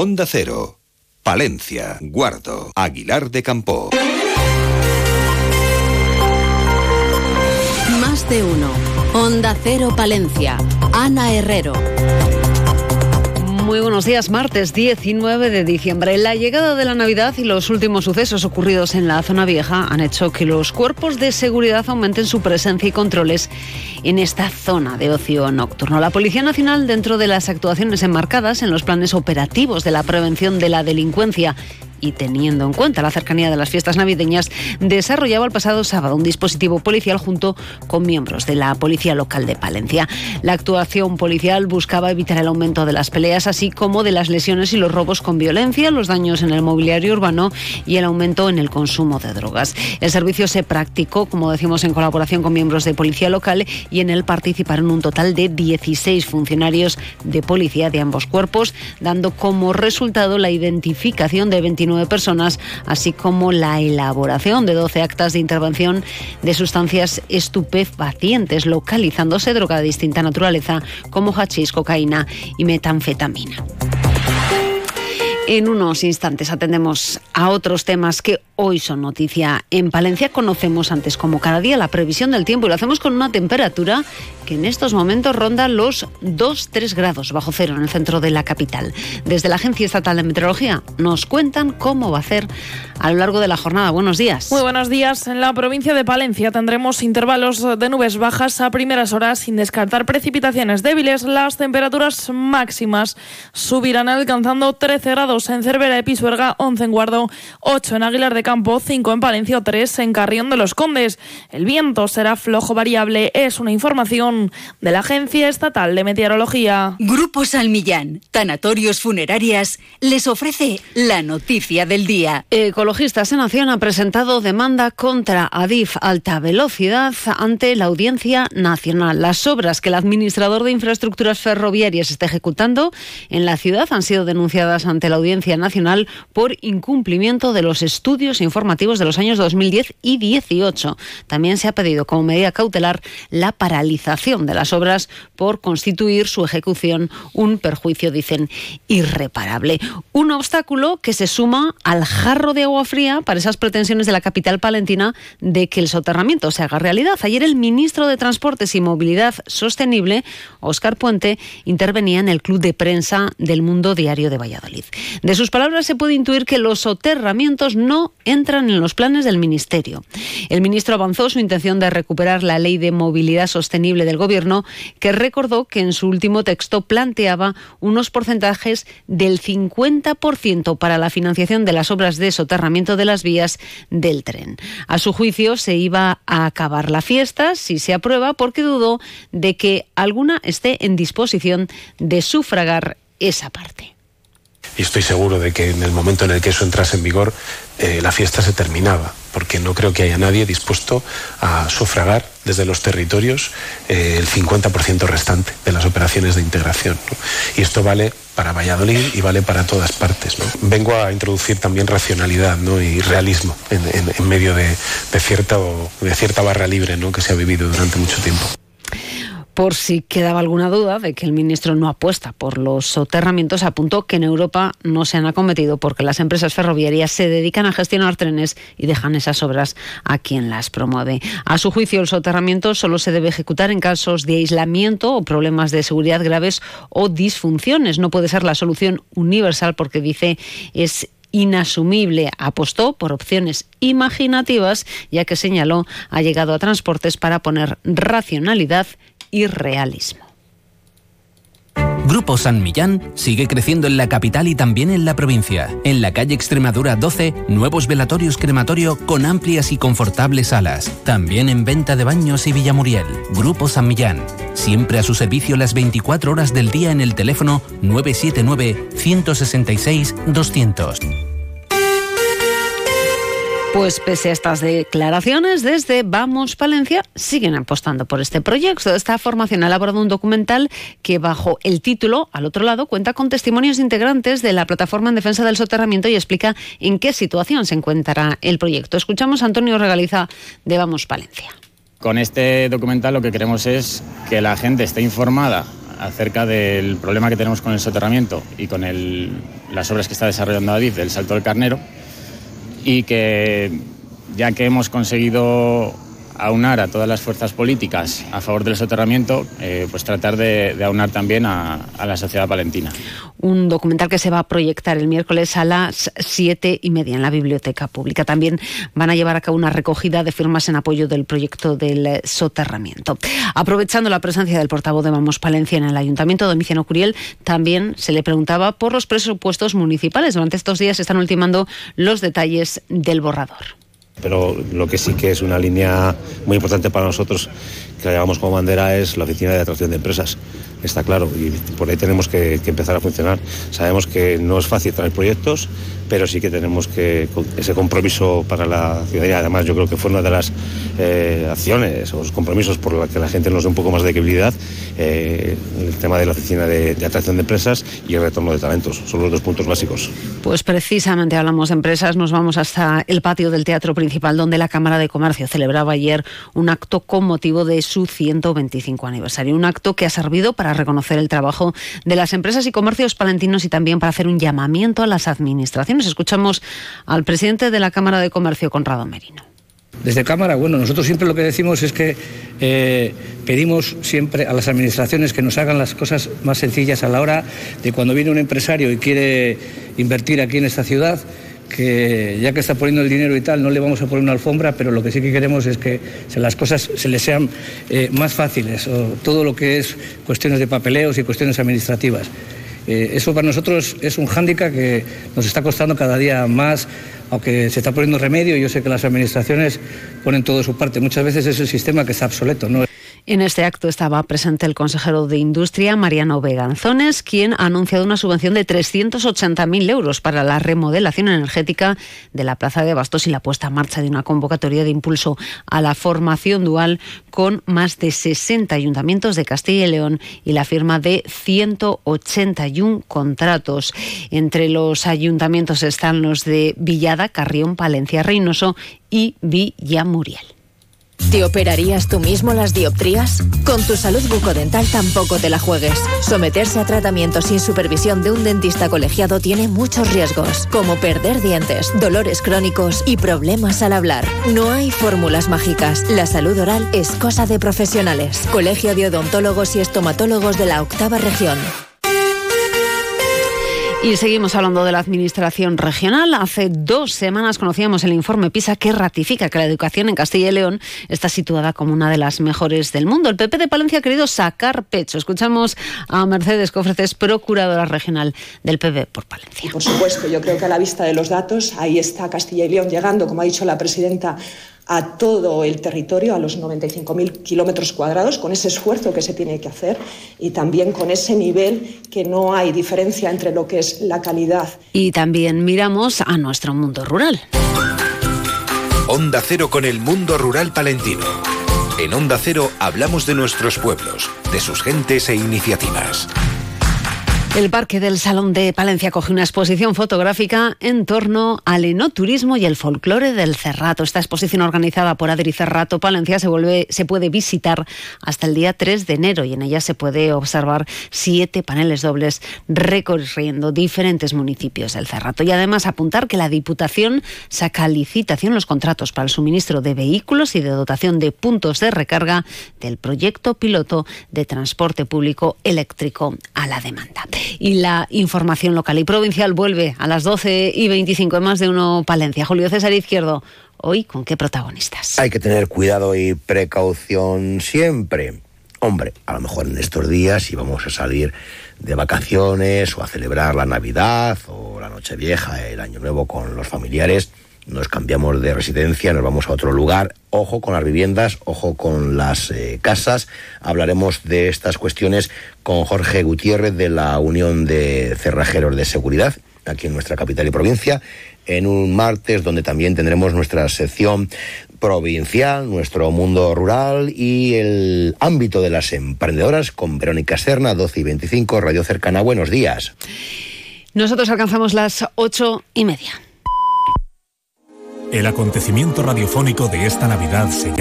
Onda Cero, Palencia, Guardo, Aguilar de Campo. Más de uno. Onda Cero Palencia. Ana Herrero. Muy buenos días, martes 19 de diciembre. La llegada de la Navidad y los últimos sucesos ocurridos en la zona vieja han hecho que los cuerpos de seguridad aumenten su presencia y controles en esta zona de ocio nocturno. La Policía Nacional, dentro de las actuaciones enmarcadas en los planes operativos de la prevención de la delincuencia y teniendo en cuenta la cercanía de las fiestas navideñas, desarrollaba el pasado sábado un dispositivo policial junto con miembros de la Policía Local de Palencia. La actuación policial buscaba evitar el aumento de las peleas, así como de las lesiones y los robos con violencia, los daños en el mobiliario urbano y el aumento en el consumo de drogas. El servicio se practicó, como decimos, en colaboración con miembros de Policía Local y en él participaron un total de 16 funcionarios de policía de ambos cuerpos, dando como resultado la identificación de 29 personas, así como la elaboración de 12 actas de intervención de sustancias estupefacientes, localizándose droga de distinta naturaleza como hachís, cocaína y metanfetamina. En unos instantes atendemos a otros temas que hoy son noticia. En Palencia conocemos antes como cada día la previsión del tiempo y lo hacemos con una temperatura que en estos momentos ronda los 2-3 grados bajo cero en el centro de la capital. Desde la Agencia Estatal de Meteorología nos cuentan cómo va a ser a lo largo de la jornada. Buenos días. Muy buenos días. En la provincia de Palencia tendremos intervalos de nubes bajas a primeras horas sin descartar precipitaciones débiles. Las temperaturas máximas subirán alcanzando 13 grados en Cervera de Pisuerga, 11 en Guardo, 8 en Aguilar de Campo, 5 en Palencia, 3 en Carrión de los Condes. El viento será flojo variable, es una información de la Agencia Estatal de Meteorología. Grupo Salmillán, Tanatorios Funerarias, les ofrece la noticia del día. Ecologistas en Acción ha presentado demanda contra Adif Alta Velocidad ante la Audiencia Nacional. Las obras que el administrador de infraestructuras ferroviarias está ejecutando en la ciudad han sido denunciadas ante la Audiencia Audiencia Nacional por incumplimiento de los estudios informativos de los años 2010 y 18. También se ha pedido como medida cautelar la paralización de las obras por constituir su ejecución un perjuicio, dicen, irreparable. Un obstáculo que se suma al jarro de agua fría para esas pretensiones de la capital palentina de que el soterramiento se haga realidad. Ayer el ministro de Transportes y Movilidad Sostenible, Óscar Puente, intervenía en el Club de Prensa del Mundo Diario de Valladolid. De sus palabras se puede intuir que los soterramientos no entran en los planes del Ministerio. El ministro avanzó su intención de recuperar la ley de movilidad sostenible del Gobierno, que recordó que en su último texto planteaba unos porcentajes del 50% para la financiación de las obras de soterramiento de las vías del tren. A su juicio se iba a acabar la fiesta si se aprueba porque dudó de que alguna esté en disposición de sufragar esa parte y estoy seguro de que en el momento en el que eso entrase en vigor, eh, la fiesta se terminaba, porque no creo que haya nadie dispuesto a sufragar desde los territorios eh, el 50% restante de las operaciones de integración. Y esto vale para Valladolid y vale para todas partes. Vengo a introducir también racionalidad y realismo en, medio de, cierta, de cierta barra libre ¿no? que se ha vivido durante mucho tiempo por si quedaba alguna duda de que el ministro no apuesta por los soterramientos, apuntó que en Europa no se han acometido porque las empresas ferroviarias se dedican a gestionar trenes y dejan esas obras a quien las promueve. A su juicio, el soterramiento solo se debe ejecutar en casos de aislamiento o problemas de seguridad graves o disfunciones. No puede ser la solución universal porque dice es inasumible. Apostó por opciones imaginativas, ya que señaló ha llegado a transportes para poner racionalidad y realismo. Grupo San Millán sigue creciendo en la capital y también en la provincia. En la calle Extremadura 12, nuevos velatorios crematorio con amplias y confortables salas. También en venta de baños y Villamuriel. Grupo San Millán. Siempre a su servicio las 24 horas del día en el teléfono 979 166 200. Pues pese a estas declaraciones, desde Vamos Palencia siguen apostando por este proyecto. Esta formación ha elaborado un documental que bajo el título, al otro lado, cuenta con testimonios integrantes de la plataforma en defensa del soterramiento y explica en qué situación se encuentra el proyecto. Escuchamos a Antonio Regaliza de Vamos Palencia. Con este documental lo que queremos es que la gente esté informada acerca del problema que tenemos con el soterramiento y con las obras que está desarrollando Adif del Salto del Carnero y que ya que hemos conseguido aunar a todas las fuerzas políticas a favor del soterramiento, eh, pues tratar de, aunar también a, la sociedad palentina. Un documental que se va a proyectar el miércoles a las siete y media en la Biblioteca Pública. También van a llevar a cabo una recogida de firmas en apoyo del proyecto del soterramiento. Aprovechando la presencia del portavoz de Vamos Palencia en el Ayuntamiento, Domiciano Curiel, también se le preguntaba por los presupuestos municipales. Durante estos días se están ultimando los detalles del borrador. Pero lo que sí que es una línea muy importante para nosotros, que la llevamos como bandera, es la oficina de atracción de empresas. Está claro, y por ahí tenemos que, que empezar a funcionar. Sabemos que no es fácil traer proyectos, pero sí que tenemos que ese compromiso para la ciudadanía. Además, yo creo que fue una de las eh, acciones o los compromisos por los que la gente nos dé un poco más de credibilidad, eh, el tema de la oficina de, atracción de empresas y el retorno de talentos. Son los dos puntos básicos. Pues precisamente hablamos de empresas, nos vamos hasta el patio del Teatro Principal, donde la Cámara de Comercio celebraba ayer un acto con motivo de su 125 aniversario. Un acto que ha servido para reconocer el trabajo de las empresas y comercios palentinos y también para hacer un llamamiento a las administraciones Escuchamos al presidente de la Cámara de Comercio, Conrado Merino. Desde Cámara, bueno, nosotros siempre lo que decimos es que eh, pedimos siempre a las administraciones que nos hagan las cosas más sencillas a la hora de cuando viene un empresario y quiere invertir aquí en esta ciudad, que ya que está poniendo el dinero y tal, no le vamos a poner una alfombra, pero lo que sí que queremos es que las cosas se le sean eh, más fáciles, o todo lo que es cuestiones de papeleos y cuestiones administrativas. Eh, eso para nosotros es un hándicap que nos está costando cada día más, aunque se está poniendo remedio. Yo sé que las administraciones ponen todo su parte. Muchas veces es el sistema que está obsoleto. ¿no? En este acto estaba presente el consejero de Industria, Mariano Veganzones, quien ha anunciado una subvención de 380.000 euros para la remodelación energética de la Plaza de Bastos y la puesta en marcha de una convocatoria de impulso a la formación dual con más de 60 ayuntamientos de Castilla y León y la firma de 181 contratos. Entre los ayuntamientos están los de Villada, Carrión, Palencia, Reynoso y Villamuriel. ¿Te operarías tú mismo las dioptrías? Con tu salud bucodental tampoco te la juegues. Someterse a tratamiento sin supervisión de un dentista colegiado tiene muchos riesgos, como perder dientes, dolores crónicos y problemas al hablar. No hay fórmulas mágicas. La salud oral es cosa de profesionales. Colegio de Odontólogos y Estomatólogos de la Octava Región. Y seguimos hablando de la administración regional. Hace dos semanas conocíamos el informe PISA que ratifica que la educación en Castilla y León está situada como una de las mejores del mundo. El PP de Palencia ha querido sacar pecho. Escuchamos a Mercedes Cofreces, procuradora regional del PP por Palencia. por supuesto, yo creo que a la vista de los datos, ahí está Castilla y León llegando, como ha dicho la presidenta, a todo el territorio, a los 95.000 kilómetros cuadrados, con ese esfuerzo que se tiene que hacer y también con ese nivel que no hay diferencia entre lo que es la calidad. Y también miramos a nuestro mundo rural. Onda Cero con el mundo rural palentino. En Onda Cero hablamos de nuestros pueblos, de sus gentes e iniciativas. El Parque del Salón de Palencia coge una exposición fotográfica en torno al enoturismo y el folclore del Cerrato. Esta exposición organizada por Adri Cerrato Palencia se, puede visitar hasta el día 3 de enero y en ella se puede observar siete paneles dobles recorriendo diferentes municipios del Cerrato. Y además apuntar que la Diputación saca licitación los contratos para el suministro de vehículos y de dotación de puntos de recarga del proyecto piloto de transporte público eléctrico a la demanda y la información local y provincial vuelve a las 12 y 25 en más de uno Palencia. Julio César Izquierdo, hoy con qué protagonistas. Hay que tener cuidado y precaución siempre. Hombre, a lo mejor en estos días si vamos a salir de vacaciones o a celebrar la Navidad o la Nochevieja, el Año Nuevo con los familiares, nos cambiamos de residencia, nos vamos a otro lugar. Ojo con las viviendas, ojo con las eh, casas. Hablaremos de estas cuestiones con Jorge Gutiérrez de la Unión de Cerrajeros de Seguridad, aquí en nuestra capital y provincia, en un martes donde también tendremos nuestra sección provincial, nuestro mundo rural y el ámbito de las emprendedoras con Verónica Serna, 12 y 25, Radio Cercana. Buenos días. Nosotros alcanzamos las ocho y media. El acontecimiento radiofónico de esta Navidad se llama